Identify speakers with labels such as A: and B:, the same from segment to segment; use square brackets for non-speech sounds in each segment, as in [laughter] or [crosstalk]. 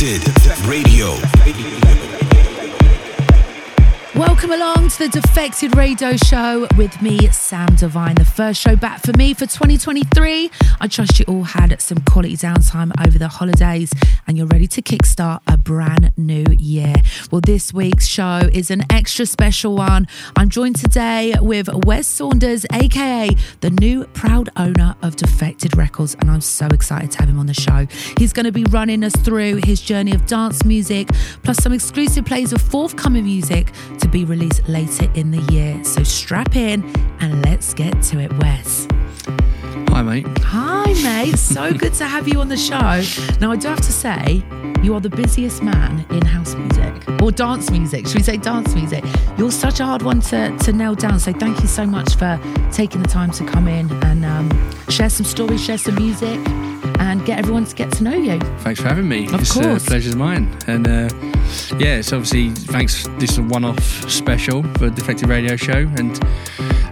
A: Defected
B: Welcome along to the Defected Radio Show with me, Sam Divine. The first show back for me for 2023. I trust you all had some quality downtime over the holidays and you're ready to kickstart a brand new year. Well, this week's show is an extra special one. I'm joined today with Wes Saunders, aka the new proud owner of Defected Records, and I'm so excited to have him on the show. He's going to be running us through his journey of dance music, plus some exclusive plays of forthcoming music to be released later in the year. So strap in and let's get to it, Wes.
C: Hi, mate.
B: Hi, mate. [laughs] So good to have you on the show. Now, I do have to say, you are the busiest man in house music or dance music. Should we say dance music? You're such a hard one to, to nail down. So, thank you so much for taking the time to come in and um, share some stories, share some music, and get everyone to get to know you.
C: Thanks for having me.
B: Of
C: it's
B: course.
C: Uh, pleasure's mine. And uh, yeah, it's obviously thanks. This is a one-off special for the Defected Radio Show, and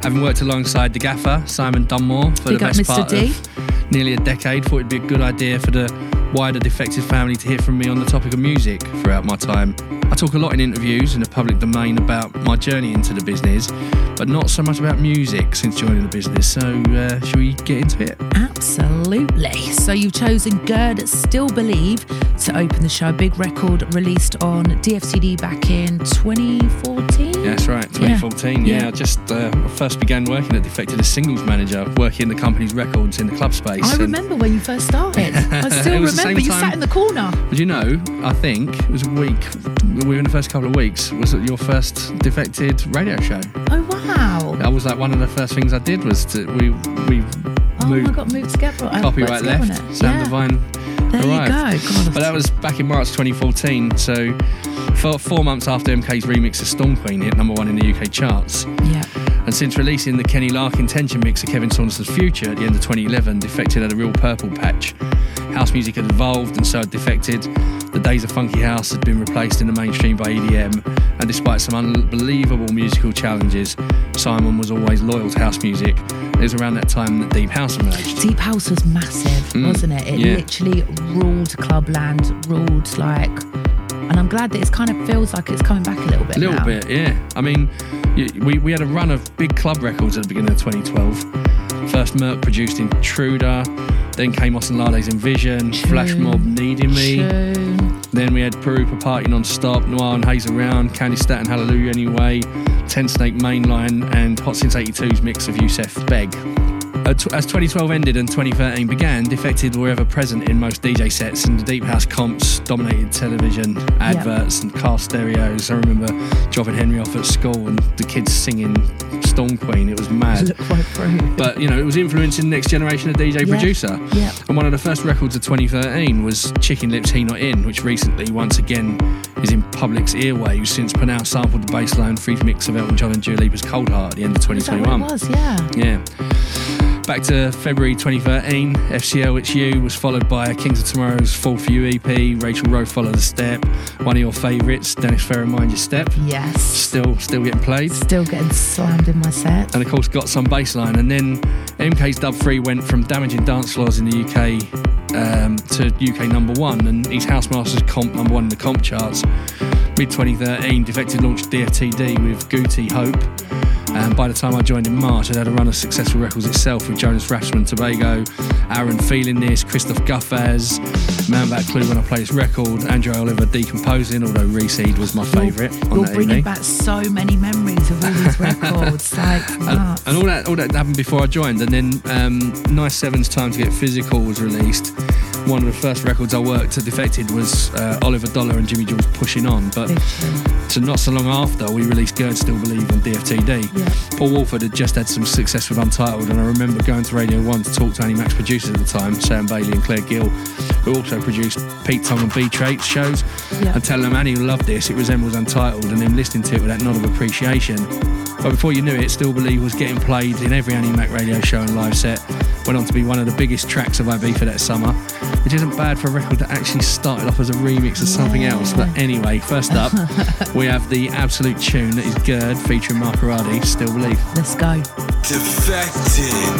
C: having worked alongside the gaffer Simon Dunmore for
B: Big
C: the best
B: Mr.
C: part
B: D.
C: of nearly a decade, thought it'd be a good idea for the wider Defected family to hear from me on the topic of music throughout my time. I talk a lot in interviews in the public domain about my journey into the business, but not so much about music since joining the business. So, uh, shall we get into it?
B: Absolutely. So you've chosen Gerd Still Believe to open the show. A big record released on DFTD back in 2014.
C: Yeah, that's right, 2014. Yeah,
B: Yeah.
C: I just uh, first began working at Defected as singles manager, working the company's records in the club space.
B: I remember when you first started. [laughs] I still
C: It was the
B: remember you
C: time-
B: sat in the corner.
C: But you know, I think it was a week, within the first couple of weeks, was it your first Defected radio show.
B: Oh wow!
C: That was like one of the first things I did was to, we, we
B: Oh my god, moved together. I
C: copyright
B: oh, together
C: left,
B: it.
C: Sam
B: yeah.
C: Divine
B: There
C: arrived.
B: you go. God,
C: But that was back in March 2014, so for four months after MK's remix of Storm Queen hit number one in the UK charts.
B: yeah.
C: And since releasing the Kenny Larkin Tension mix of Kevin Saunderson's Future at the end of 2011, Defected had a real purple patch. House music had evolved and so had Defected. The days of funky house had been replaced in the mainstream by EDM, and despite some unbelievable musical challenges, Simon was always loyal to house music. It was around that time that Deep House emerged.
B: Deep House was massive,
C: Mm,
B: wasn't it? It
C: yeah.
B: literally ruled Clubland, ruled like. And I'm glad that it kind of feels like it's coming back a little bit.
C: A little
B: now.
C: bit, yeah. I mean, we, we had a run of big club records at the beginning of 2012. First Merck produced Intruder, then came Osunlade's Envision, Flash Mob Needing Me.
B: Tune.
C: Then we had Perupa Party Non-Stop, Noir and Haze Around, Candi Staton and Hallelujah Anyway, Tensnake Mainline, and Hot Since 82's mix of Youssef Beg. Uh, As 2012 ended and 2013 began, Defected were ever present in most DJ sets, and the Deep House comps dominated television, adverts, and car stereos. I remember dropping Henry off at school and the kids singing Storm Queen. It was mad.
B: Look right through.
C: But you know, it was influencing the next generation of DJ
B: Yeah.
C: producer.
B: Yeah.
C: And one of the first records of 2013 was Chicken Lips He Not In, which recently, once again, is in public's earwaves since PNAU sampled the bassline free mix of Elton John and Dua Lipa's Cold Heart at the end of
B: Is that what
C: 2021.
B: it was? Yeah.
C: Yeah. Back to February 2013, FCL It's You was followed by Kings of Tomorrow's Fall For You EP, Rachel Row Follow the Step, one of your favourites, Dennis Ferrer Mind Your Step,
B: Yes.
C: still still getting played.
B: Still getting slammed in my set.
C: and of course got some baseline. And then MK's Dub 3 went from damaging dance floors in the UK um, to UK number one, and his Housemasters comp number one in the comp charts. Mid 2013, Defected launched DFTD with Gucci Hope. And by the time I joined in March, it had a run of successful records itself with Jonas Rathsman, Tobago, Aaron Feeling This, Christoph Guffaz, Man Back Clue when I played this record, Andrew Oliver Decomposing, although Reseed was my favourite on
B: You're bringing
C: evening.
B: back so many memories of all these [laughs] records. like,
C: and, and all that all that happened before I joined. And then um, Nice Seven's Time to Get Physical was released. One of the first records I worked at Defected was uh, Oliver Dollar and Jimmy Jones Pushing On. But so not so long after, we released Gerd Still Believe on DFTD.
B: Yeah.
C: Paul Woolford had just had some success with Untitled, and I remember going to Radio 1 to talk to Annie Mac's producers at the time, Sam Bailey and Claire Gill, who also produced Pete Tong and B Traits shows,
B: Yeah.
C: and telling them Annie loved this, it resembles Untitled, and then listening to it with that nod of appreciation. But before you knew it, Still Believe was getting played in every Annie Mac radio show and live set. Went on to be one of the biggest tracks of IB for that summer, which isn't bad for a record that actually started off as a remix of something
B: Yeah.
C: else. But anyway, first up, [laughs] we have the absolute tune that is Gerd featuring Mark Aradi, Still Believe.
B: Let's go.
A: Defected.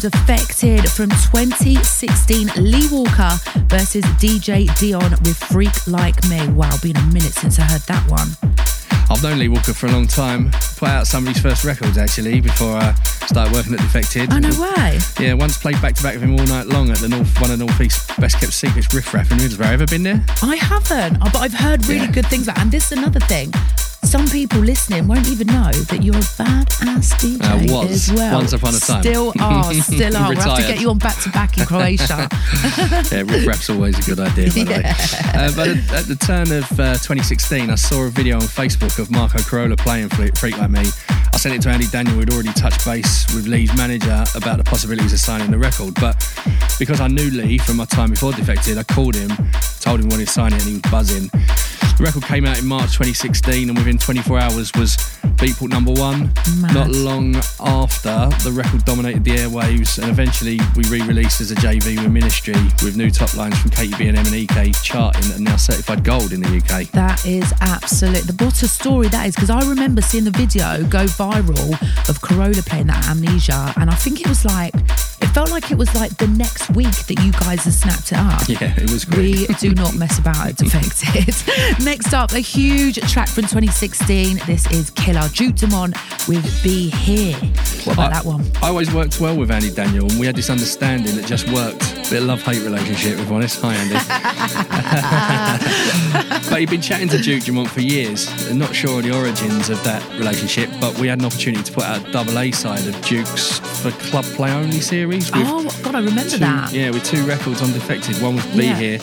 B: From Defected from 2016 Lee Walker versus DJ Deeon with Freak Like Me. Wow, been a minute since I heard that one.
C: I've known Lee Walker for a long time. Put out some of his first records actually before I started working at Defected.
B: Oh, no way.
C: Yeah, once played back to back with him all night long at the North, one of North East's best kept secrets, Riff Raff in Middlesbrough. Ever been there?
B: I haven't, oh, but I've heard really
C: Yeah.
B: good things about And this is another thing. Some people listening won't even know that you're a badass DJ
C: Uh, was,
B: as well.
C: once upon a time.
B: Still [laughs] are, still are. We'll have to get you on back to back in Croatia. [laughs]
C: Yeah, Riff Raff's always a good idea, by the way. [laughs] Uh, but at, at the turn of uh, 2016, I saw a video on Facebook of Marco Carola playing Freak Like Me. I sent it to Andy Daniell, who'd already touched base with Lee's manager about the possibilities of signing the record. But because I knew Lee from my time before Defected, I called him, told him I wanted to sign it, and he was buzzing. The record came out in March 2016, and within 24 hours was Beatport number one.
B: Mad.
C: Not long after, the record dominated the airwaves, and eventually we re-released as a JV with Ministry with new top lines from Katy B and M and EK charting and now certified gold in the UK.
B: That is absolute. The what a story that is because I remember seeing the video go viral of Carola playing that Amnesia, and I think it was like it felt like it was like the next week that you guys had snapped it up.
C: Yeah, it was great.
B: We do not mess about at Defected. [laughs] Next up, a huge track from 2016. This is Killer Duke Dumont with Be Here. What about
C: I-
B: that one?
C: I always worked well with Andy Daniell, and we had this understanding that just worked. Bit of love-hate relationship, if I'm honest. Hi, Andy. [laughs] but he'd been chatting to Duke Dumont for years, and not sure of the origins of that relationship. But we had an opportunity to put out a double A side of Duke's for Club Play Only series.
B: Oh, God, I remember
C: two,
B: that.
C: Yeah, with two records on Defected. One was Be
B: Yeah.
C: Here,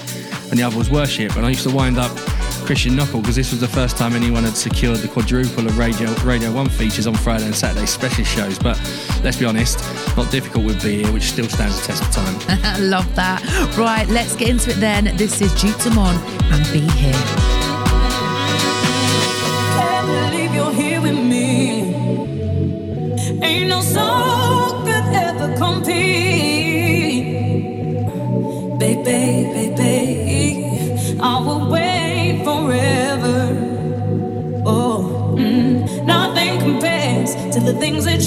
C: and the other was Worship. And I used to wind up Christian Knuckle because this was the first time anyone had secured the quadruple of Radio Radio One features on Friday and Saturday special shows. But let's be honest, not difficult with Be Here, which still stands the test of time.
B: I [laughs] love that. Right, let's get into it then. This is Duke Dumont and Be Here.
D: Can't believe you're here with me. Ain't no song could ever compete. Things that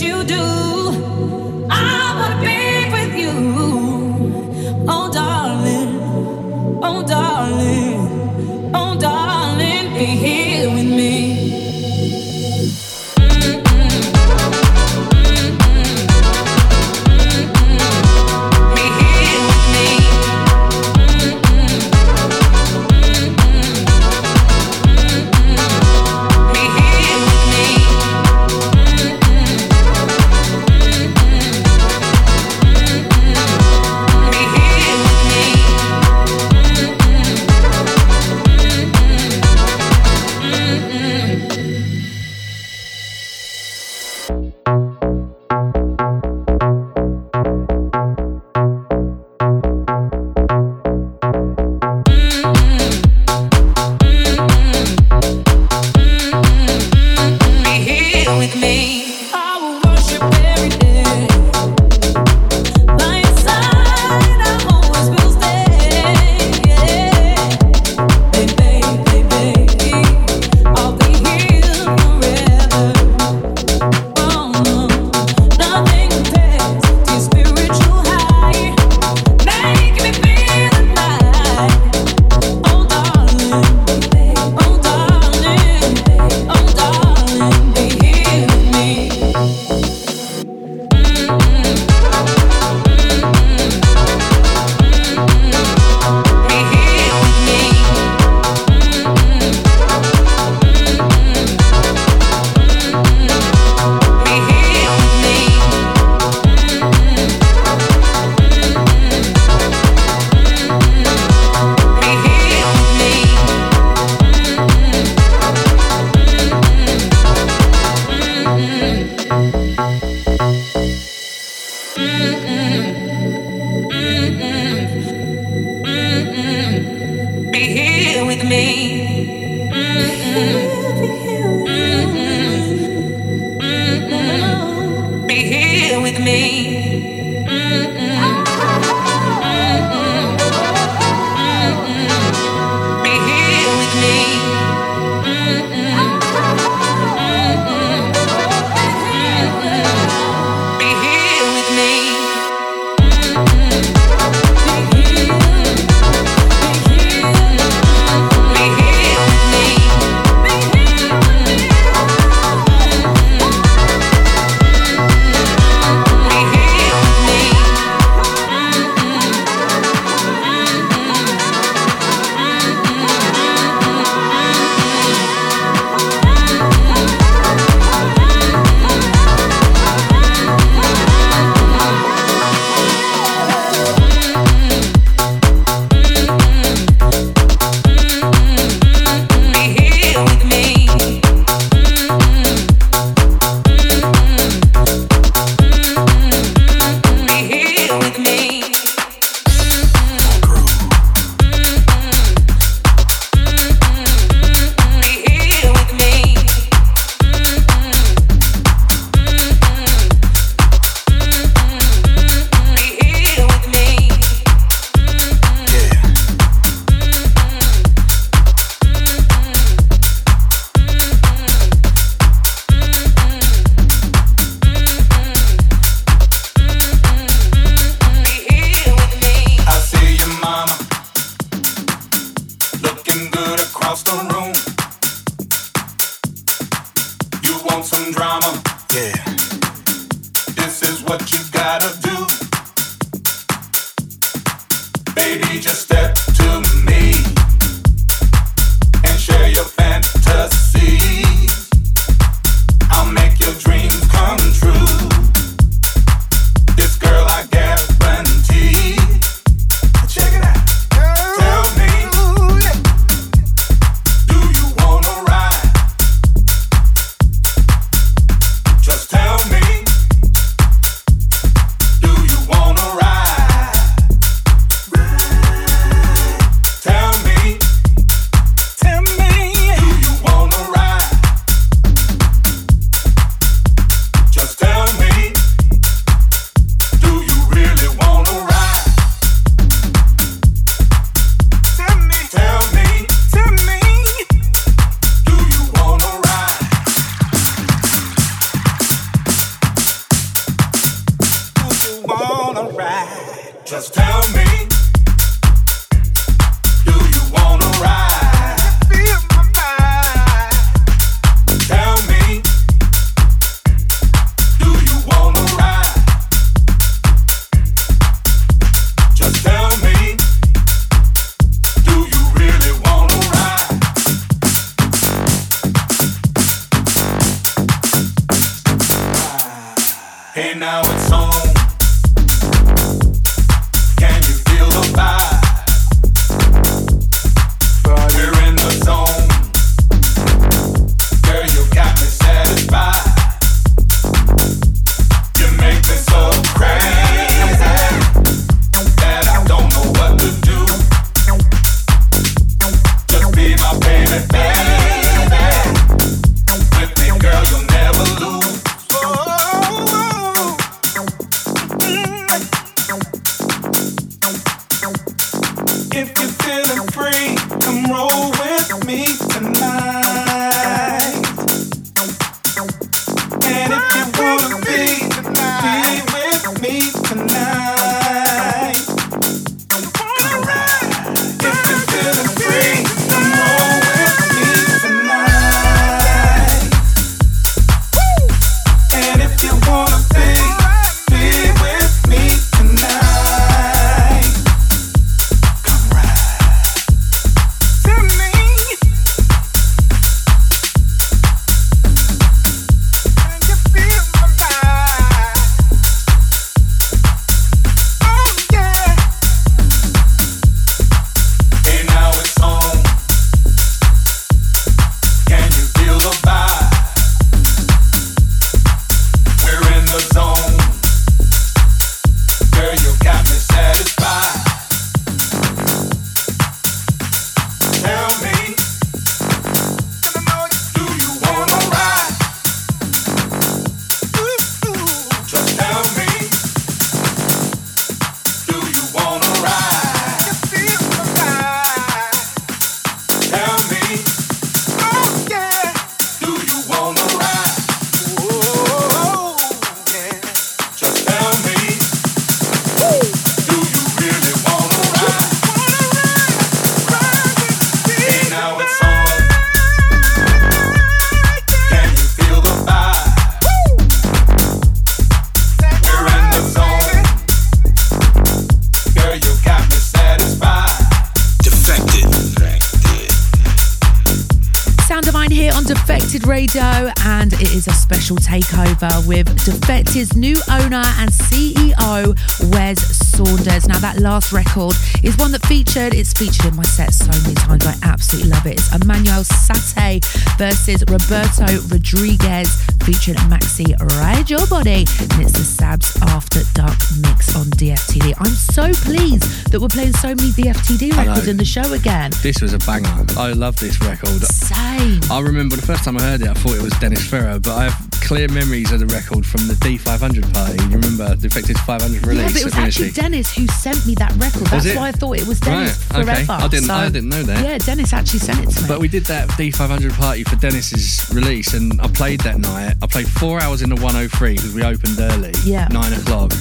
D: with
B: Defected's new owner and CEO, Wes Saunders. Now, that last record is one that featured, it's featured in my set so many times. I absolutely love it. It's Emanuel Satie versus Roberto Rodriguez featuring Maxi Ride Your Body. And it's the Sabs After Dark mix on DFTD. I'm so pleased that we're playing so many DFTD records in the show again.
C: This was a banger. I love this record.
B: Same.
C: I remember the first time I heard it, I thought it was Dennis Ferrer, but I have clear memories of the record from the D500 party. You remember the Defected 500 release?
B: Yeah, but it was actually Dennis who sent me that record. That's why I thought it was Dennis right,
C: forever.
B: Okay.
C: I didn't, so, I didn't know that.
B: Yeah, Dennis actually sent it to me.
C: But we did that D500 party for Dennis's release, and I played that night. I played four hours in the 103 because we opened early.
B: Yeah.
C: Nine o'clock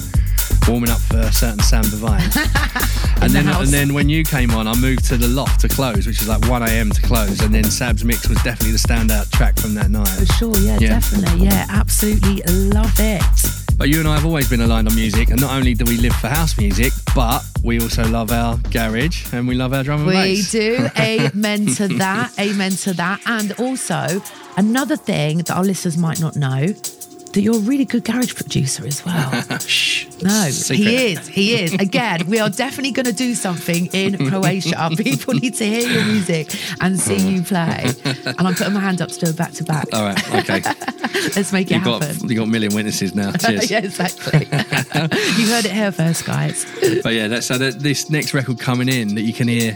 C: warming up for a certain Sam Divine. [laughs] and then
B: the
C: and then when you came on, I moved to the loft to close, which is like 1 a.m. to close. And then Sab's mix was definitely the standout track from that night.
B: For sure, yeah, yeah. definitely, yeah, absolutely love it.
C: But you and I have always been aligned on music, and not only do we live for house music, but we also love our garage and we love our drum and
B: We
C: bass.
B: We do. [laughs] Amen to that. Amen to that. And also, another thing that our listeners might not know that you're a really good garage producer as well. [laughs]
C: Shh.
B: No,
C: Secret.
B: he is. He is. Again, we are definitely going to do something in [laughs] Croatia. People need to hear your music and see you play. And I'm putting my hand up to do a back to back.
C: All right, okay. [laughs]
B: Let's make it
C: You've got,
B: happen.
C: you got a million witnesses now. Cheers.
B: yeah, exactly. you heard it here first, guys.
C: But yeah, that's, so that this next record coming in that you can hear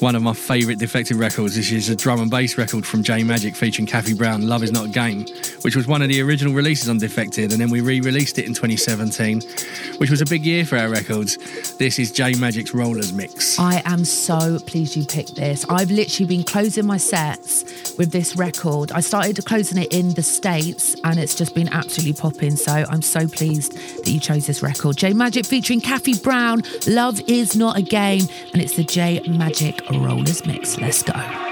C: one of my favourite Defected records. This is a drum and bass record from J Majik featuring Kathy Brown, Love Is Not a Game, which was one of the original releases on Defected, and then we re-released it in 2017, which was a big year for our records. This is J Majik's Rollers mix.
B: I am so pleased you picked this. I've literally been closing my sets with this record. I started closing it in the States and it's just been absolutely popping. So I'm so pleased that you chose this record. J Majik featuring Kathy Brown. Love is not a game. And it's the J Majik Rollers Mix. Let's go.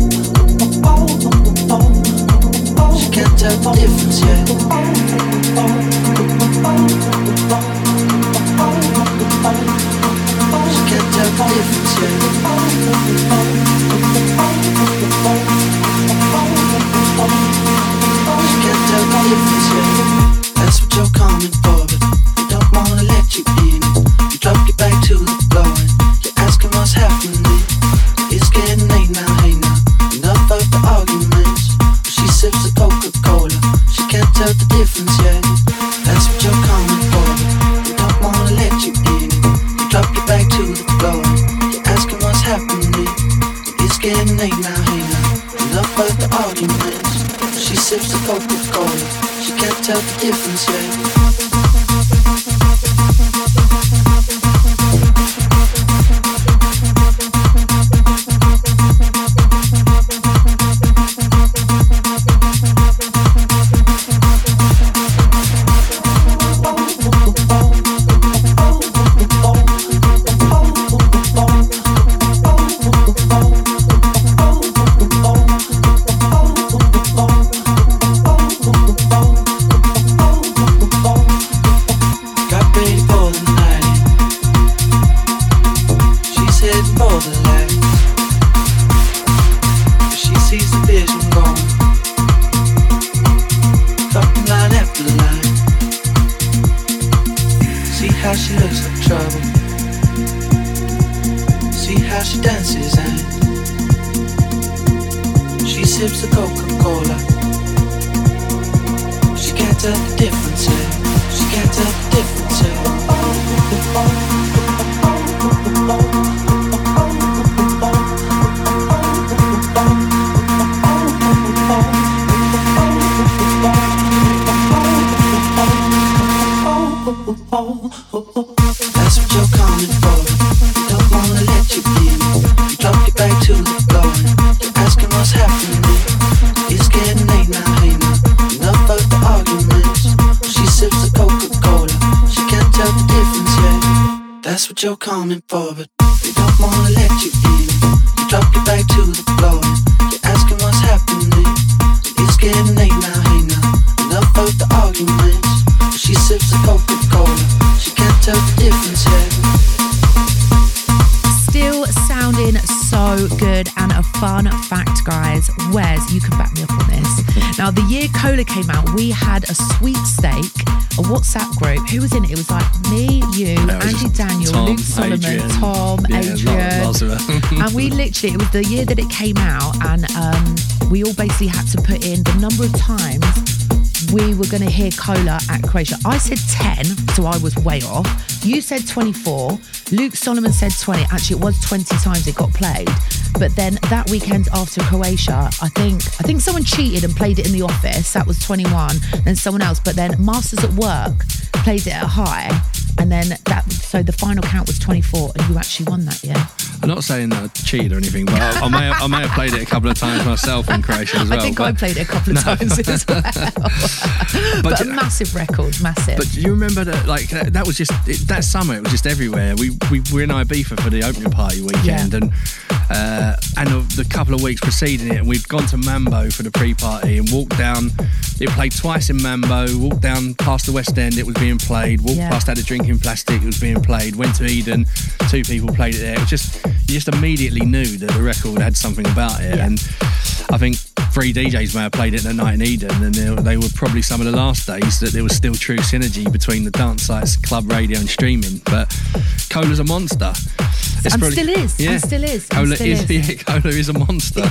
E: She can't tell the difference yet. She sips the Coca-Cola. She can't tell the difference yet. Coming for, but they don't wanna let you in. You drop your back to the floor you're asking what's happening. It's getting late now, hey now. Enough of the arguments. She sips a Coca-Cola. She can't tell the difference yet.
B: Still sounding so good and a fun fact, guys. Wes, you can back me up on this. Now, the year Cola came out, we had a sweepstake, a WhatsApp group. Who was in it? It was like me, you, Andy Daniell,
C: Tom,
B: Luke Solomon,
C: Adrian.
B: Tom,
C: Yeah,
B: Adrian.
C: lots [laughs]
B: and we literally, it was the year that it came out, and um, we all basically had to put in the number of times we were going to hear Cola at Croatia. I said 10, so I was way off. You said 24. Luke Solomon said 20. Actually, it was 20 times it got played. But then that weekend after Croatia, I think I think someone cheated and played it in the office. That was 21. Then someone else. But then Masters at Work played it at high. And then that, so the final count was 24, and you actually won that year.
C: I'm not saying that I cheated or anything, but I, I may have, I may have played it a couple of times myself in Croatia as well.
B: I think I played it a couple of times as [laughs] well.
C: but,
B: but a massive record, massive.
C: But do you remember that? Like that, that was just it, that summer. It was just everywhere. We we were in Ibiza for the opening party weekend,
B: Yeah.
C: and uh, and the couple of weeks preceding it, and we'd gone to Mambo for the pre-party and walked down. It played twice in Mambo. Walked down past the West End. It was being played. Walked
B: Yeah.
C: past had a drinking plastic. It was being played. Went to Eden. Two people played it there. It was just you just immediately knew that the record had something about it,
B: Yeah.
C: and I think three DJs may have played it that night in Eden, and they, they were probably some of the last days that there was still true synergy between the dance sites, club radio, and streaming. But Cola's a monster. It's
B: And still is, and
C: Yeah,
B: still is, and
C: Cola
B: still
C: is.
B: is. [laughs]
C: yeah, Cola is a monster.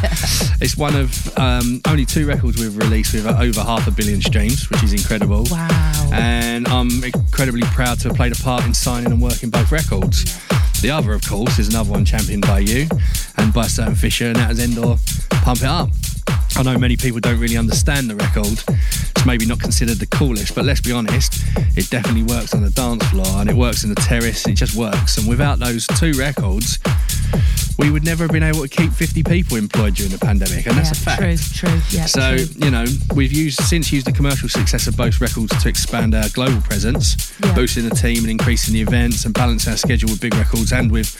C: It's one of um, only two records we've released with over half a billion streams, which is incredible.
B: Wow.
C: And I'm incredibly proud to have played a part in signing and working both records. The other, of course, is another one championed by you and by Sam Fisher, and that is Endor Pump It Up. I know many people don't really understand the record. It's maybe not considered the coolest, but let's be honest, it definitely works on the dance floor and it works in the terrace. It just works. And without those two records, we would never have been able to keep 50 people employed during the pandemic, and that's a fact.
B: True, true. Yeah.
C: So,
B: true.
C: you know, we've used since used the commercial success of both records to expand our global presence,
B: Yeah.
C: boosting the team and increasing the events and balancing our schedule with big records and with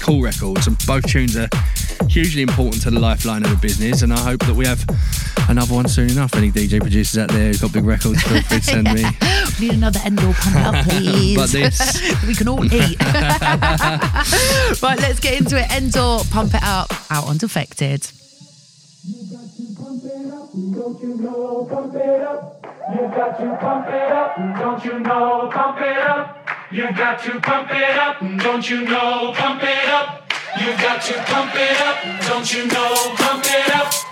C: cool records. And both tunes are hugely important to the lifeline of the business. And I hope that we have another one soon enough. Any DJ producers out there who've got big records, feel free to send me.
B: We [laughs] need another Endor pump it up, please.
C: But this- [laughs]
B: we can all eat. [laughs] right, let's get into it. Endor, pump it up, out on Defected.
F: Don't you know, pump it up. You got to pump it up. Don't you know, pump it up. You got to pump it up. Don't you know, pump it up. You got to pump it up. Don't you know, pump it up.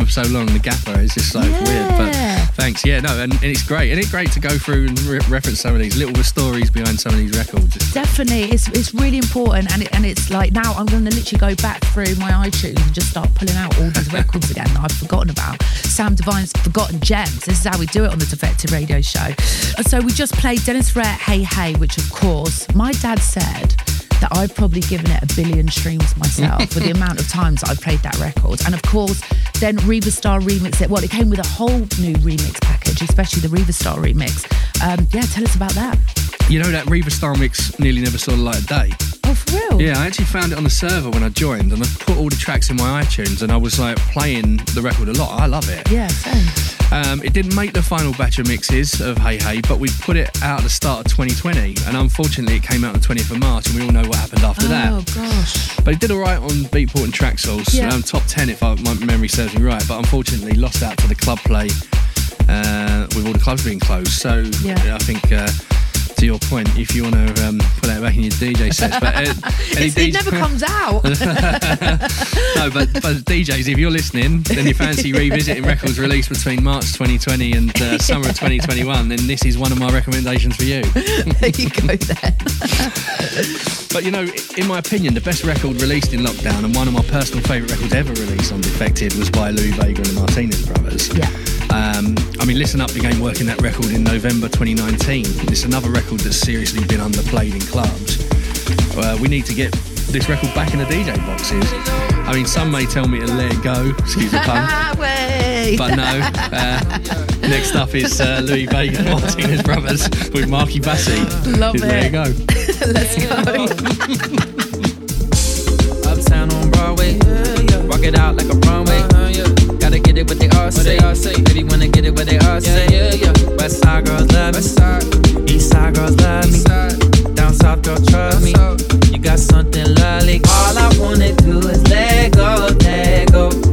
C: for so long. The gaffer is just like weird. But thanks. Yeah, no, and, and it's great. And it's great to go through and re- reference some of these little stories behind some of these records.
B: Definitely, it's it's really important, and it, and it's like now I'm going to literally go back through my iTunes and just start pulling out all these records again that I've forgotten about. Sam Divine's forgotten gems. This is how we do it on the Defected Radio Show. And so we just played Dennis Ferrer, Hey Hey, which of course my dad said that I've probably given it a billion streams myself with the [laughs] amount of times I've played that record. And of course, then Riva Starr remixed it. Well, it came with a whole new remix package, especially the Riva Starr remix. Um, yeah, tell us about that.
C: You know that Riva Starr mix nearly never saw the light of day.
B: Oh, for real?
C: Yeah, I actually found it on the server when I joined, and I put all the tracks in my iTunes, and I was like playing the record a lot. I love it.
B: Yeah, same.
C: Um, it didn't make the final batch of mixes of Hey Hey, but we put it out at the start of 2020, and unfortunately, it came out on the 20th of March, and we all know what happened after
B: Oh
C: that.
B: Oh gosh.
C: But it did all right on Beatport and Traxsource,
B: Yeah.
C: um, top 10 if I, my memory serves me right, but unfortunately lost out to the club play uh, with all the clubs being closed. So
B: Yeah.
C: I think. Uh, to your point, if you want to um, put that back in your DJ sets, but uh, [laughs]
B: it
C: DJ
B: never comes out. [laughs]
C: no, but, but DJs, if you're listening, then you fancy revisiting records released between March 2020 and uh, summer of 2021, then this is one of my recommendations for you. [laughs]
B: there you go then.
C: But you know, in my opinion, the best record released in lockdown and one of my personal favourite records ever released on Defected was by Louie Vega and the Martinez Brothers.
B: Yeah.
C: Um, I mean, Listen Up began working that record in November 2019. It's another record that's seriously been underplayed in clubs. Uh, we need to get this record back in the DJ boxes. I mean, some may tell me to let it go, excuse the pun. [laughs] But no. Uh, next up is uh, Louie Vega and [laughs] Martinez Brothers with Marky Bassi.
B: Love
C: Is Let
B: it.
C: it go. [laughs]
B: Let's go.
G: Uptown on Broadway. Rock it out like a runway. Gotta get it what they all say. Baby, wanna get it what they all say. West side girls love me. East side girls love me. Down south girl trust me. You got something lovely.
D: All I wanna do is let go, let go.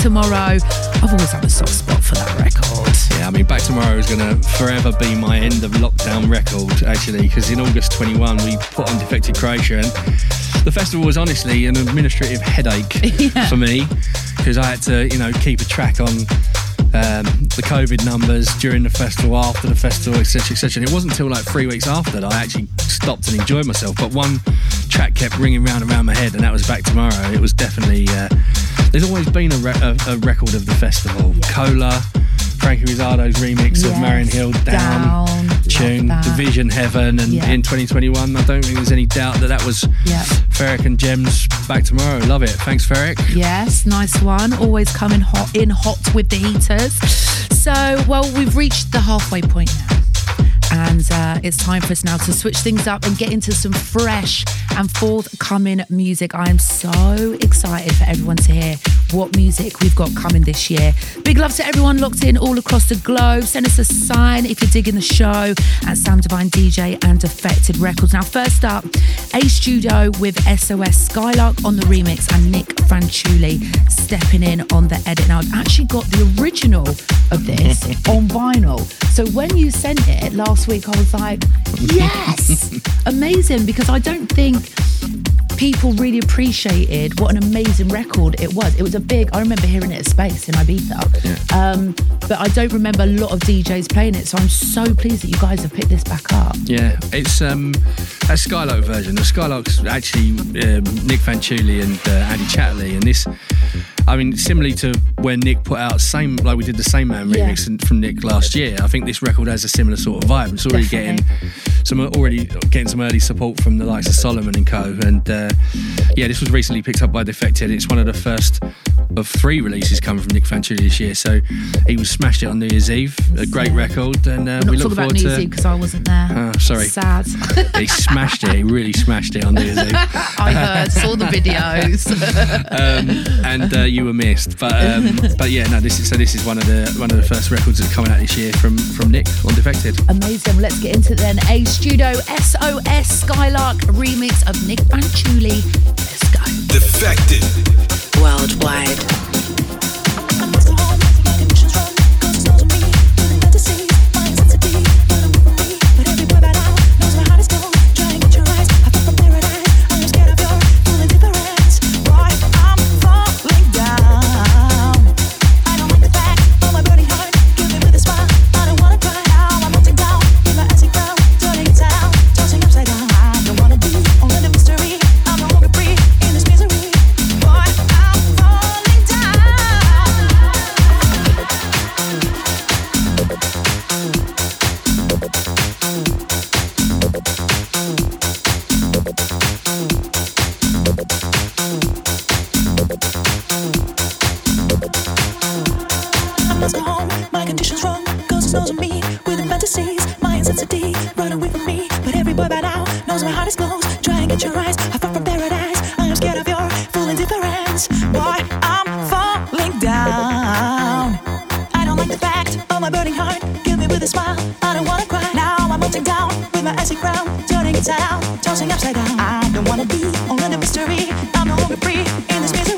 H: Tomorrow.
B: I've always had a soft spot for that record.
C: Yeah, I mean, Back Tomorrow is going to forever be my end of lockdown record, actually, because in August 21 we put on Defected Croatia and the festival was honestly an administrative headache [laughs]
B: Yeah.
C: for me because I had to, you know, keep a track on um, the COVID numbers during the festival, after the festival, etc., etc. It wasn't until like three weeks after that I actually stopped and enjoyed myself. But one track kept ringing round and round my head, and that was Back Tomorrow. It was definitely. Uh, there's always been a, re- a, a record of the festival. Cola, Frankie Rizardo's remix of
B: Yes,
C: Marian Hill, Down,
B: Down,
C: tune. Division Heaven, and
B: Yeah.
C: in 2021, I don't think there's any doubt that that was
B: Yeah.
C: Ferric and Gems Back Tomorrow. Love it. Thanks, Ferric.
B: Yes, nice one. Always coming hot in hot with the heaters. So, well, we've reached the halfway point now. And uh, it's time for us now to switch things up and get into some fresh and forthcoming music. I am so excited for everyone to hear what music we've got coming this year. Big love to everyone locked in all across the globe. Send us a sign if you're digging the show at Sam Divine DJ and Defected Records. Now, first up, A Studio with SOS Skylark on the remix and Nick Fanciulli stepping in on the edit. Now, I've actually got the original of this [laughs] on vinyl. So when you sent it last week, I was like, yes, [laughs] amazing, because I don't think people really appreciated what an amazing record it was. It was a big, I remember hearing it at Space in Ibiza, um, but I don't remember a lot of DJs playing it. So I'm so pleased that you guys have picked this back up.
C: Yeah, it's um, a Skylark version. The Skylark's actually um, Nick Fanciulli and uh, Andy Chatterley, and this, I mean, similarly to when Nick put out same like we did the same man
B: Yeah.
C: remix from Nick last year. I think this record has a similar sort of vibe. It's already
B: Definitely.
C: getting some already getting some early support from the likes of Solomon and Co. And uh, yeah, this was recently picked up by Defected. It's one of the first of three releases coming from Nick Fanciulli this year. So he was smashed it on New Year's Eve. A great record, and uh, we
B: not
C: look
B: about
C: forward
B: New
C: to.
B: Year's Eve because I wasn't there.
C: Oh, sorry.
B: Sad. [laughs]
C: he smashed it. He really smashed it on New Year's Eve. [laughs]
B: I heard, saw the videos. [laughs]
C: Um, and uh, you were missed. But um, but yeah, no. This is so. This is one of the one of the first records that's coming out this year from from Nick on Defected.
B: Amazing. Let's get into it then. A Studio SOS Skylark remix of Nick Fanciulli. Let's go.
A: Defected.
I: Worldwide.
J: Closed. Try and get your eyes. I fall from paradise. I am scared of your full indifference. Boy, I'm falling down. I don't like the fact of my burning heart. Kill me with a smile. I don't wanna cry. Now I'm melting down with my icy crown. Turning inside out, tossing upside down. I don't wanna be in the mystery. I'm no longer free in this misery.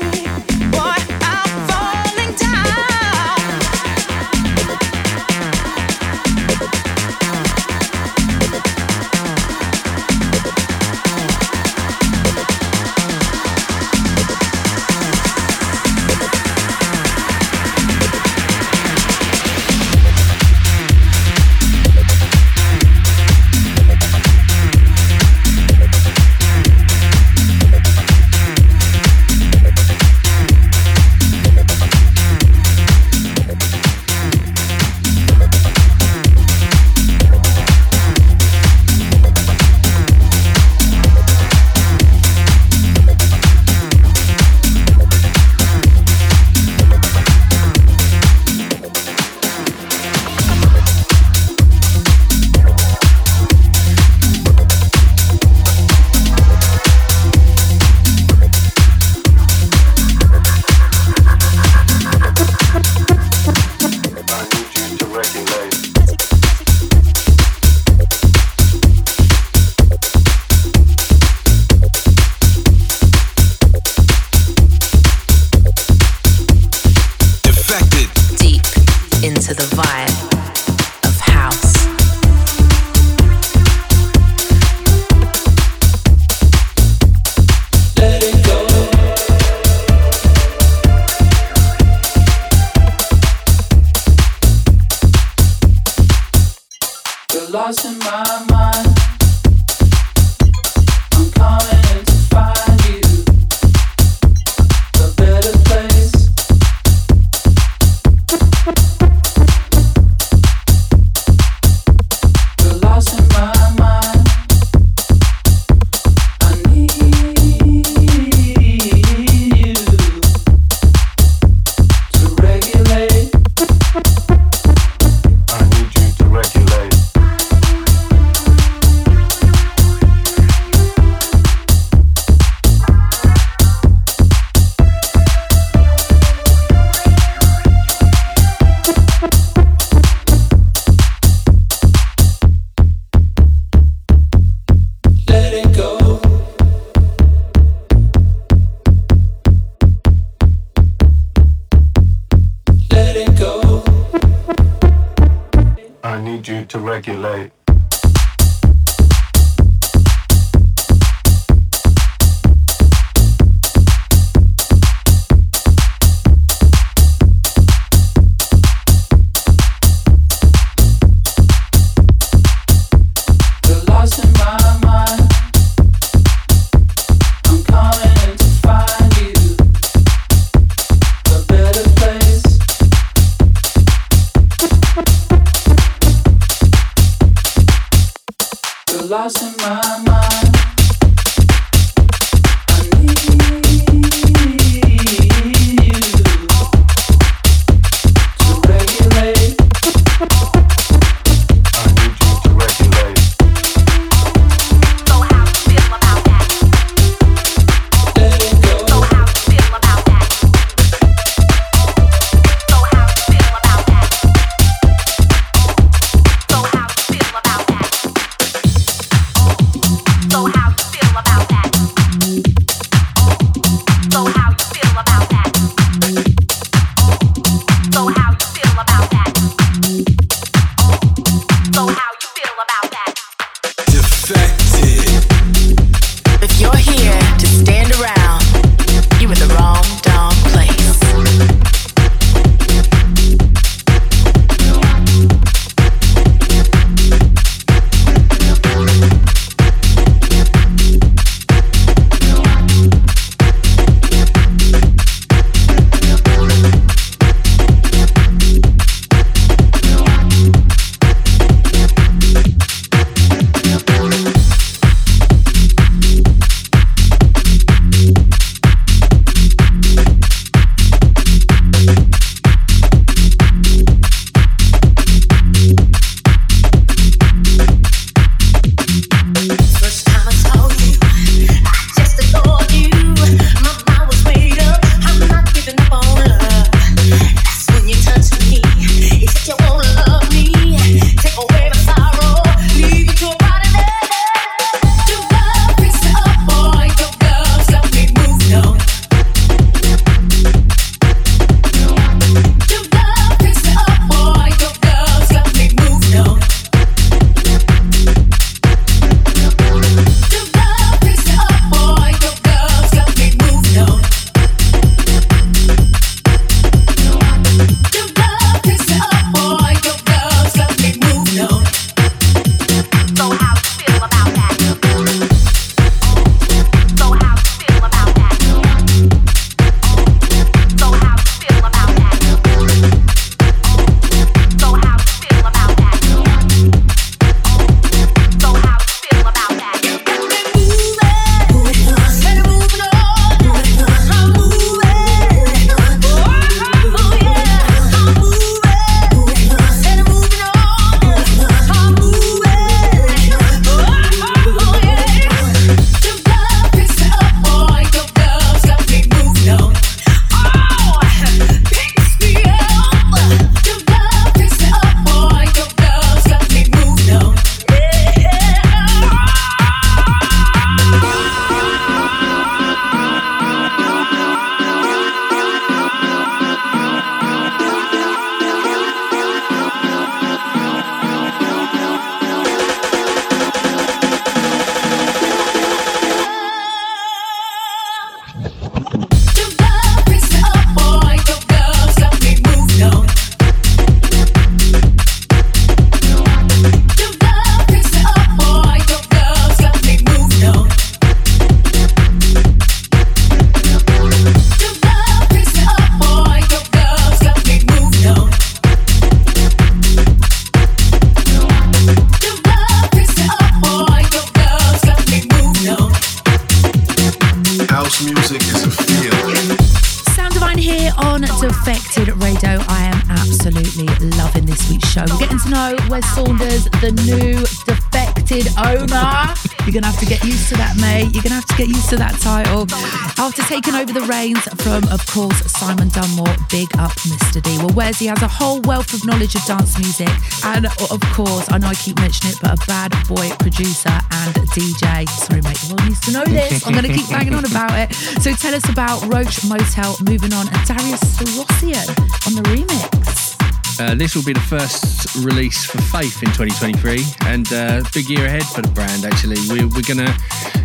B: Taking over the reins from, of course, Simon Dunmore, big up Mr. D. Well, he has a whole wealth of knowledge of dance music, and of course, I know I keep mentioning it, but a bad boy producer and DJ. Sorry, mate, the world needs to know this. I'm gonna keep banging on about it. So tell us about Roach Motel, moving on, and Darius Syrossian on the remix.
C: Uh, this will be the first release for Faith in 2023, and uh, big year ahead for the brand. Actually, we're, we're gonna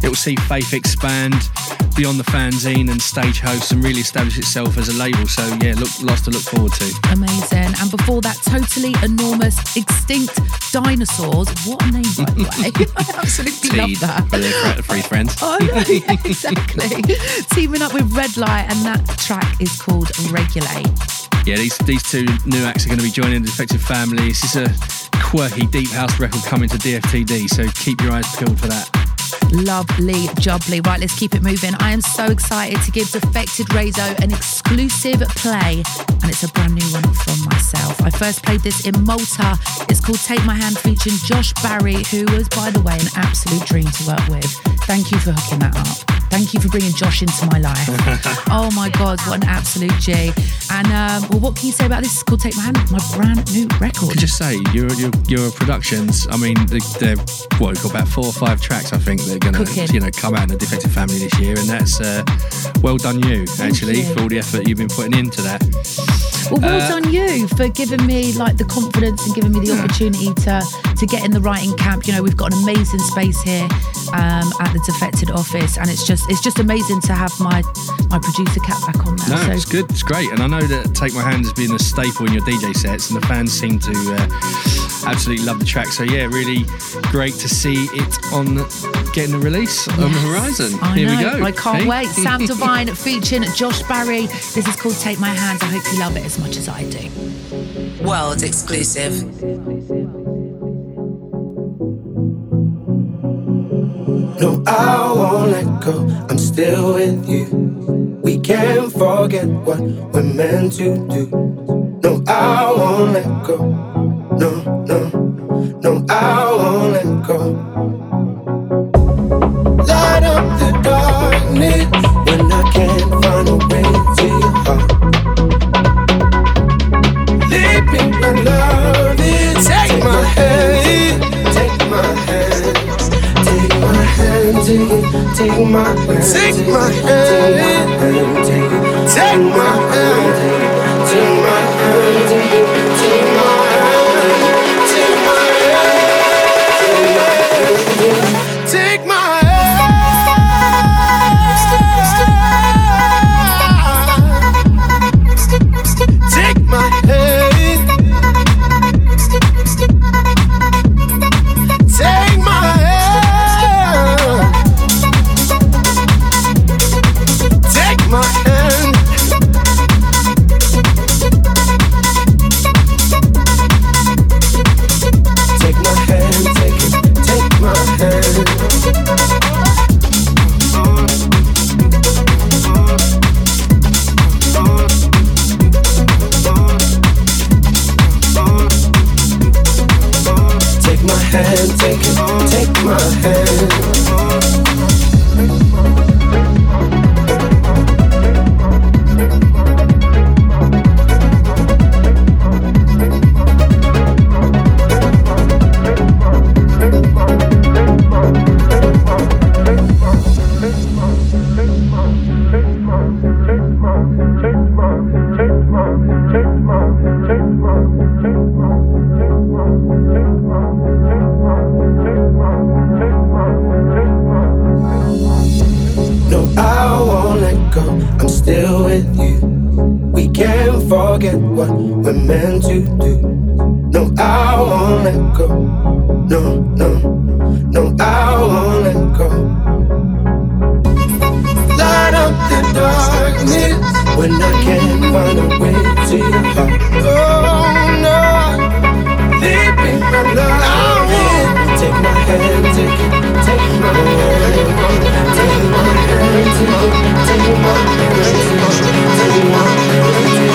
C: it will see Faith expand beyond the fanzine and stage host, and really establish itself as a label. So yeah, look, lots to look forward to.
B: Amazing. And before that, totally enormous, extinct dinosaurs. What a name, by the way. I [laughs] [laughs] absolutely love that.
C: for the fr- three friends. [laughs]
B: Oh, no, yeah, exactly. Teaming up with Red Light, and that track is called Regulate.
C: Yeah, these these two new acts are going to be joining the Defected family. This is a quirky deep house record coming to DFTD, so keep your eyes peeled for that.
B: Lovely, jubbly. Right, let's keep it moving. I am so excited to give Defected Radio an exclusive play, and it's a brand new one from myself. I first played this in Malta. It's called Take My Hand, featuring Josh Barry, who was, by the way, an absolute dream to work with. Thank you for hooking that up. Thank you for bringing Josh into my life. [laughs] oh my God, what an absolute G. And um, well, what can you say about this? It's called Take My Hand, my brand new record.
C: could just say your your your productions. I mean, they- they're what got about four or five tracks. I think they're going to you know come out in a Defected Family this year, and that's uh, well done you actually
B: you.
C: for all the effort you've been putting into that.
B: Well, well
C: Uh,
B: done you for giving me like the confidence and giving me the opportunity to to get in the writing camp. You know, we've got an amazing space here um, at the Defected office, and it's just it's just amazing to have my my producer cap back on now.
C: No,
B: so
C: it's good. It's great, and I know that "Take My Hand" has been a staple in your DJ sets, and the fans seem to uh, absolutely love the track. So yeah, really great to see it on getting the release on the horizon.
B: I
C: Here
B: know.
C: we go.
B: I can't
C: Hey?
B: wait. Sam [laughs] Divine featuring Josh Barry. This is called Take My Hand. I hope you love it as much as I do.
K: World exclusive.
E: No, I won't let go. I'm still with you. We can't forget what we're meant to do. No, I won't let go. No, no, no, I won't let go. Light up the darkness when I can't find a way to your heart. Lead me where love. Take my hand, take my hand. Take my hand, take it, take my hand, take my hand, take it, forget what we're meant to do. No, I won't let go. No, no, no, I won't let go. Light up the darkness when I can't find a way to your heart. Oh no, leave me alone. Take my hand, take it, take my hand, take my hand, take my hand, take my hand,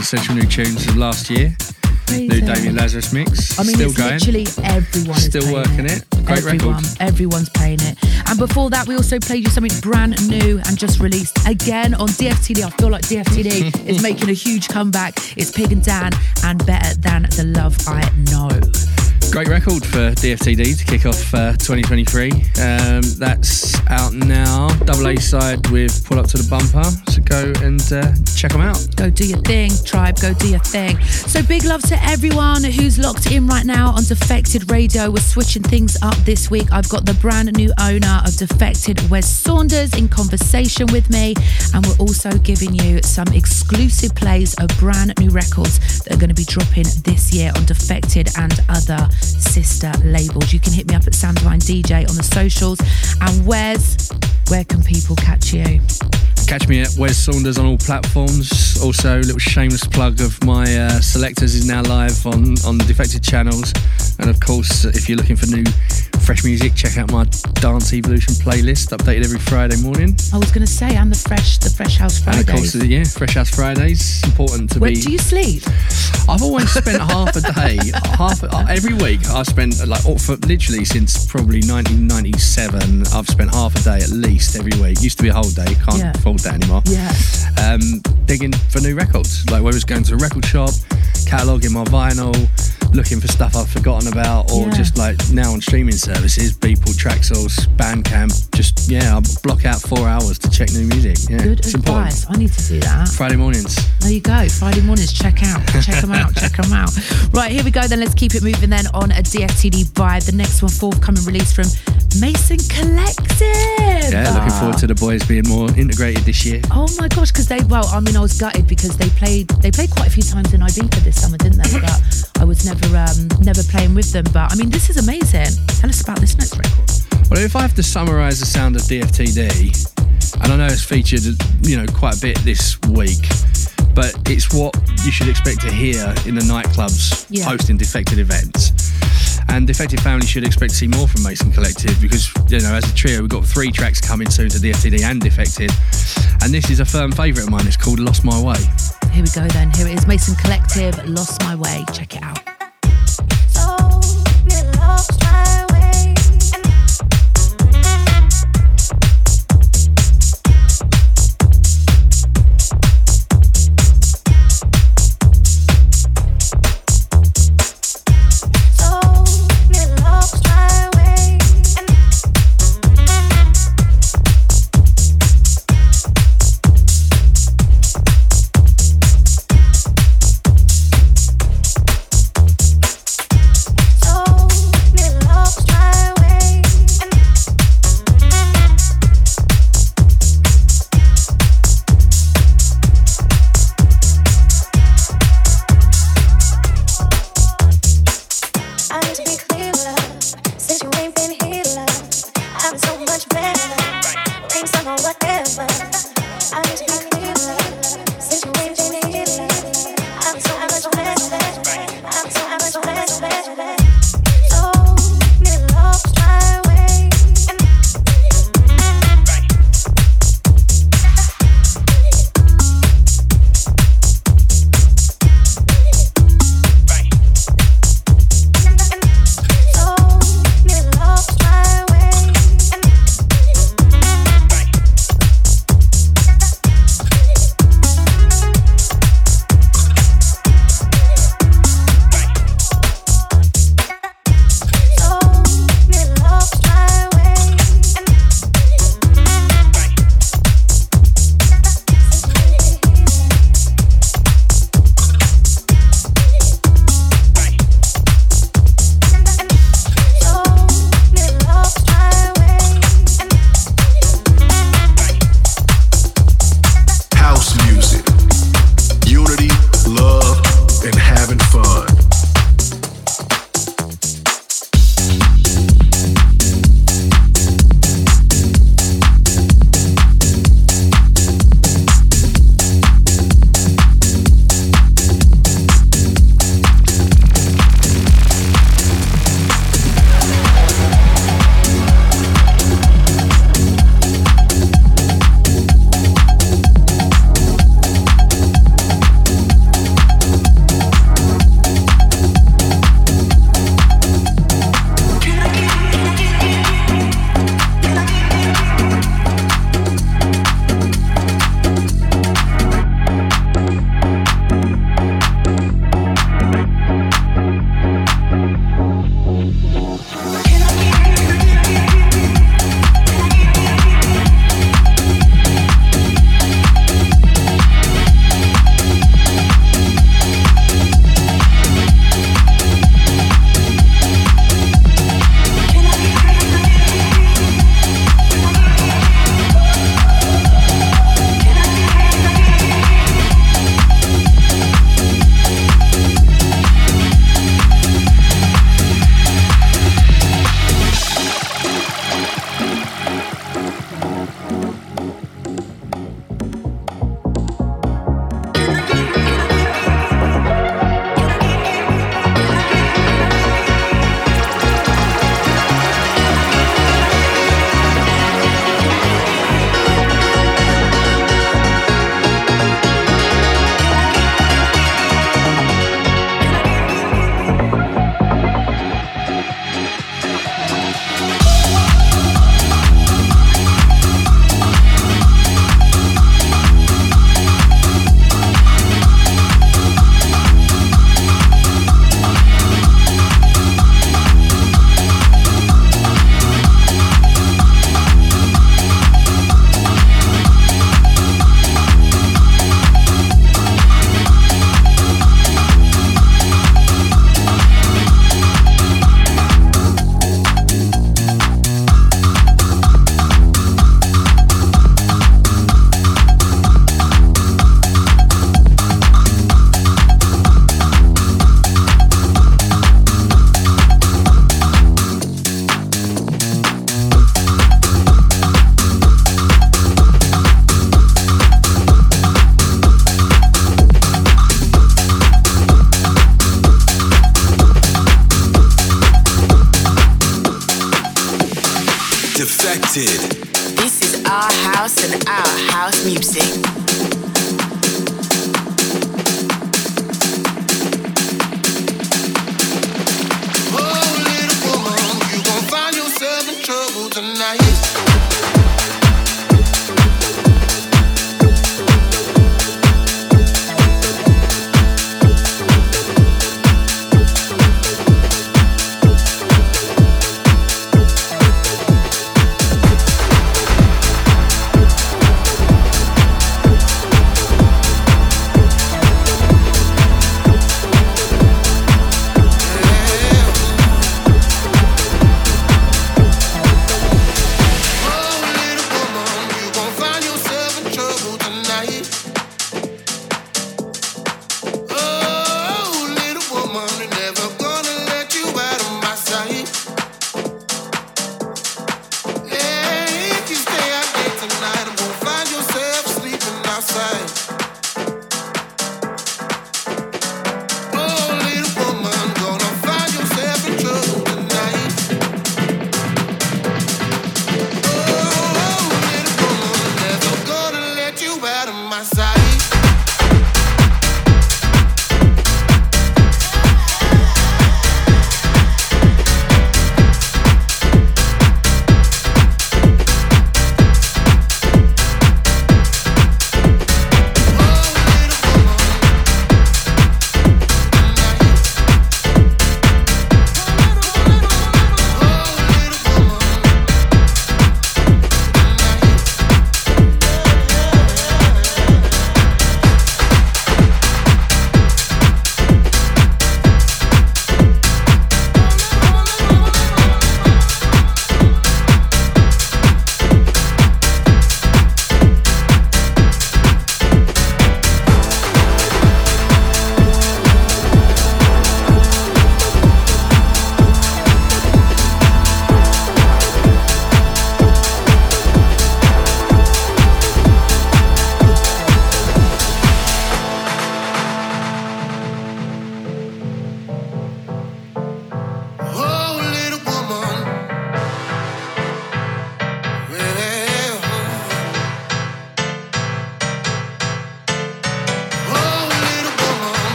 B: on Essential New
C: Tunes last year.
B: Crazy.
C: New Damian Lazarus mix.
B: I mean,
C: still going.
B: literally everyone
C: still working it. it. Great
B: Everyone,
C: record.
B: Everyone's playing it. And before that, we also played you something brand new and just released again on DFTD. I feel like DFTD [laughs] is making a huge comeback. It's Pig and Dan and Better Than the Love I Know.
C: Great record for DFTD to kick off uh, 2023. Um, that's out now. Double A side with Pull Up to the Bumper. Go and uh, check them out.
B: Go do your thing, tribe, go do your thing. So big love to everyone who's locked in right now on Defected Radio. We're switching things up this week. I've got the brand new owner of Defected, Wez Saunders, in conversation with me. And we're also giving you some exclusive plays of brand new records that are going to be dropping this year on Defected and other sister labels. You can hit me up at Sam Divine DJ on the socials. And where's where can people catch you?
C: Catch me at Wez Saunders on all platforms. Also, a little shameless plug of my uh, selectors is now live on, on the Defected channels. And of course, if you're looking for new fresh music, check out my Dance Evolution playlist, updated every Friday morning.
B: I was going to say, and the fresh, the Fresh House Fridays.
C: And of course, yeah, Fresh House Fridays. Important to
B: Where
C: be.
B: do you sleep?
C: I've always spent [laughs] half a day, half uh, every week. I've spent like all- for literally since probably 1997. I've spent half a day at least every week. Used to be a whole day. Can't
B: Yeah.
C: afford that anymore.
B: Yeah.
C: Um, digging for new records, like whether it's going to a record shop, cataloging my vinyl, looking for stuff I've forgotten about, or
B: Yeah.
C: just like now on streaming services, Beatport, Traxsource, Bandcamp. Just yeah, I block out four hours to check new music. Yeah,
B: Good
C: it's important.
B: advice. I need to do that.
C: Friday mornings.
B: There you go. Friday mornings, check out. [laughs] Check them out. Check them out. Right, here we go. Then let's keep it moving then on a DFTD vibe. The next one, forthcoming release from Mason Collective.
C: Yeah, looking forward to the boys being more integrated this year.
B: Oh my gosh, because they well, I mean, I was gutted because they played they played quite a few times in Ibiza this summer, didn't they? But I was never um, never playing with them. But I mean, this is amazing. Tell us about this next record.
C: Well, if I have to summarise the sound of DFTD, and I know it's featured, you know, quite a bit this week, but it's what you should expect to hear in the nightclubs
B: Yeah.
C: hosting defected events. And Defected Family should expect to see more from Mason Collective because, you know, as a trio, we've got three tracks coming soon to DFTD and Defected. And this is a firm favourite of mine. It's called Lost My Way.
B: Here we go then. Here it is, Mason Collective, Lost My Way. Check it out.
L: So lost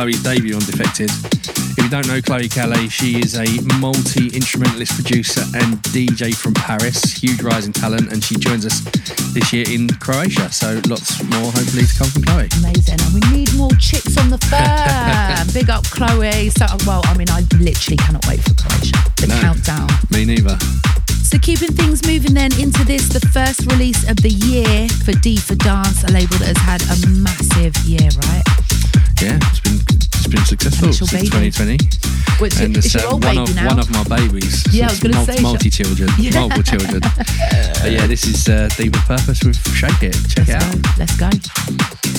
L: Chloe's debut on Defected. If you don't know Chloe Caillet, she is a multi instrumentalist producer and DJ from Paris, huge rising talent, and she joins us this year in Croatia. So lots more hopefully to come from Chloe.
B: Amazing. And we need more chicks on the firm. [laughs] Big up Chloe. So, well, I mean, I literally cannot wait for Croatia. The
L: No.
B: countdown.
L: Me neither.
B: So keeping things moving then into this, the first release of the year for D for Dance, a label that has had a massive year, right?
L: Yeah, it's been successful
B: And it's your
L: since
B: baby.
L: 2020.
B: Which
L: and
B: it's
L: it's uh, one of
B: now.
L: one of my babies.
B: Yeah, I was gonna say,
L: multi children,
B: Yeah.
L: multiple children. [laughs] Uh, yeah, this is uh, with Purpose with Shake It. Check it out.
B: Let's go.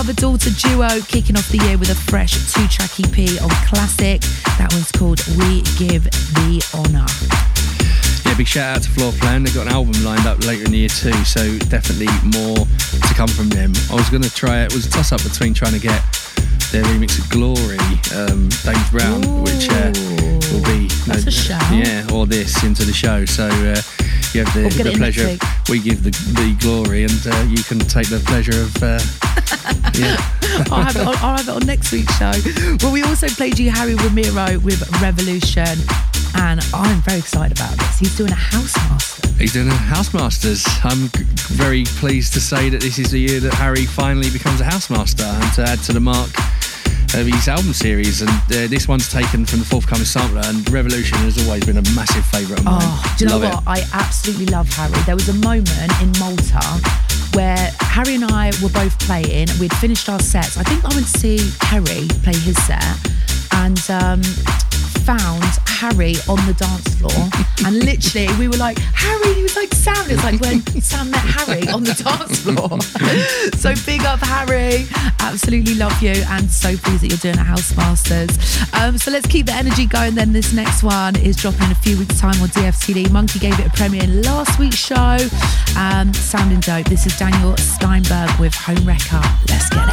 B: Father daughter duo kicking off the year with a fresh two track EP on Classic. That one's called We Give the Honour.
C: Yeah, big shout out to Floorplan. They've got an album lined up later in the year too, so definitely more to come from them. I was going to try it, was a toss up between trying to get their remix of Glory, um, James Brown, which uh, will be
B: That's a shout.
C: yeah, or this into the show. So uh, you have the,
B: We'll
C: the pleasure. Of, we give the, the glory, and uh, you can take the pleasure of uh, yeah. [laughs]
B: I'll have, it on, I'll have it on next week's show. Well, we also played you Harry Romero with Revolution, and I'm very excited about this. He's doing a house master.
C: He's doing a Housemasters. I'm very pleased to say that this is the year that Harry finally becomes a Housemaster and to add to the mark of his album series. And uh, this one's taken from the forthcoming sampler, and Revolution has always been a massive favourite of mine.
B: Oh, do you know
C: Love
B: what? I absolutely love Harry. There was a moment in Malta where Harry and I were both playing. We'd finished our sets. I think I went to see Harry play his set and um, found Harry on the dance floor. and literally, we were like, Harry, he was like Sam. It's like when Sam met Harry on the dance floor. [laughs] so big up, Harry. Absolutely love you and so pleased that you're doing a House Masters. Um, so let's keep the energy going then. This next one is dropping in a few weeks' time on DFTD. Monkey gave it a premiere in last week's show. Um, sounding dope. This is Daniel Steinberg with Home Wrecker. Let's get it.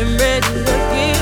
D: I'm ready to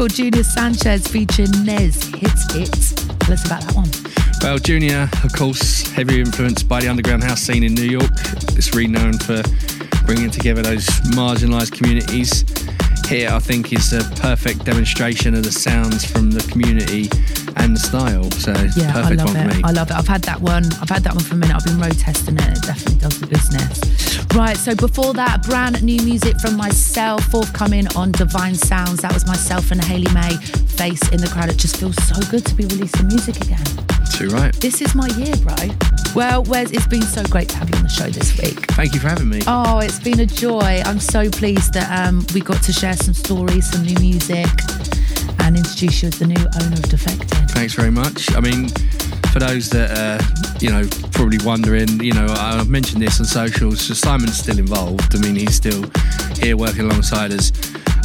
B: record, Junior Sanchez featuring Nez, hits it. Tell us about that one.
C: Well, Junior, of course, heavily influenced by the underground house scene in New York. It's renowned for bringing together those marginalised communities. Here, I think, is a perfect demonstration of the sounds from the community and the style. So, it's
B: Yeah, I
C: perfect
B: love
C: one for
B: it.
C: me.
B: I love it. I've had that one. I've had that one for a minute. I've been road testing it. It definitely does the business. Right. So before that, brand new music from myself, forthcoming on Divine Sounds. That was myself and Haley May. Face in the crowd. It just feels so good to be releasing music again.
C: Too right.
B: This is my year, bro. Well, Wez, it's been so great to have you on the show this week.
C: Thank you for having me.
B: Oh, it's been a joy. I'm so pleased that um, we got to share some stories, some new music, and introduce you as the new owner of Defected.
C: Thanks very much. I mean, for those that are, you know, probably wondering, you know, I've mentioned this on socials. So Simon's still involved. I mean, he's still here working alongside us,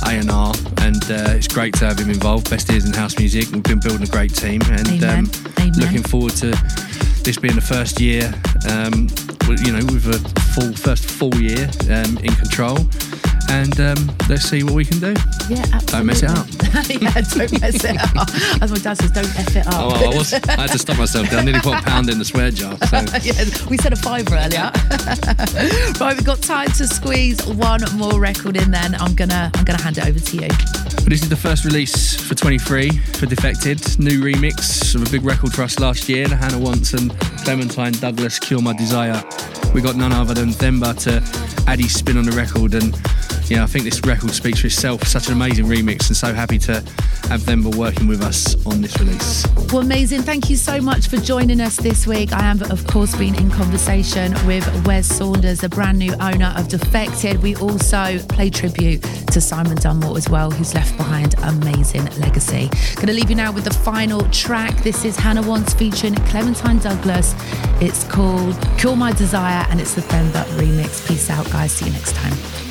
C: A and R, and uh, it's great to have him involved. Best ears in house music. We've been building a great team, and
B: Amen.
C: um,
B: Amen.
C: looking forward to this being the first year. Um, you know, with a full first full year um, in control, and um, let's see what we can do.
B: Yeah, absolutely.
C: Don't mess it up. [laughs]
B: yeah, don't mess it up. As my dad says, don't F it up.
C: Oh, I, was, I had to stop myself. I nearly put a pound in the swear jar. [laughs] So.
B: yeah, we said a five earlier. [laughs] right, we've got time to squeeze one more record in. Then I'm gonna I'm gonna hand it over to you.
C: But this is the first release for 23 for Defected. New remix of a big record for us last year. The Hannah Wants, Clementine Douglas, Cure My Desire. We got none other than Themba to add his spin on the record. And yeah, I think this record speaks for itself. Such an amazing remix, and so happy to have Themba working with us on this release.
B: Well, amazing. Thank you so much for joining us this week. I am, of course, been in conversation with Wez Saunders, the brand new owner of Defected. We also play tribute to Simon Dunmore as well, who's left behind an amazing legacy. Going to leave you now with the final track. This is Hannah Wants featuring Clementine Douglas. It's called Cure My Desire and it's the Themba remix. Peace out, guys. See you next time.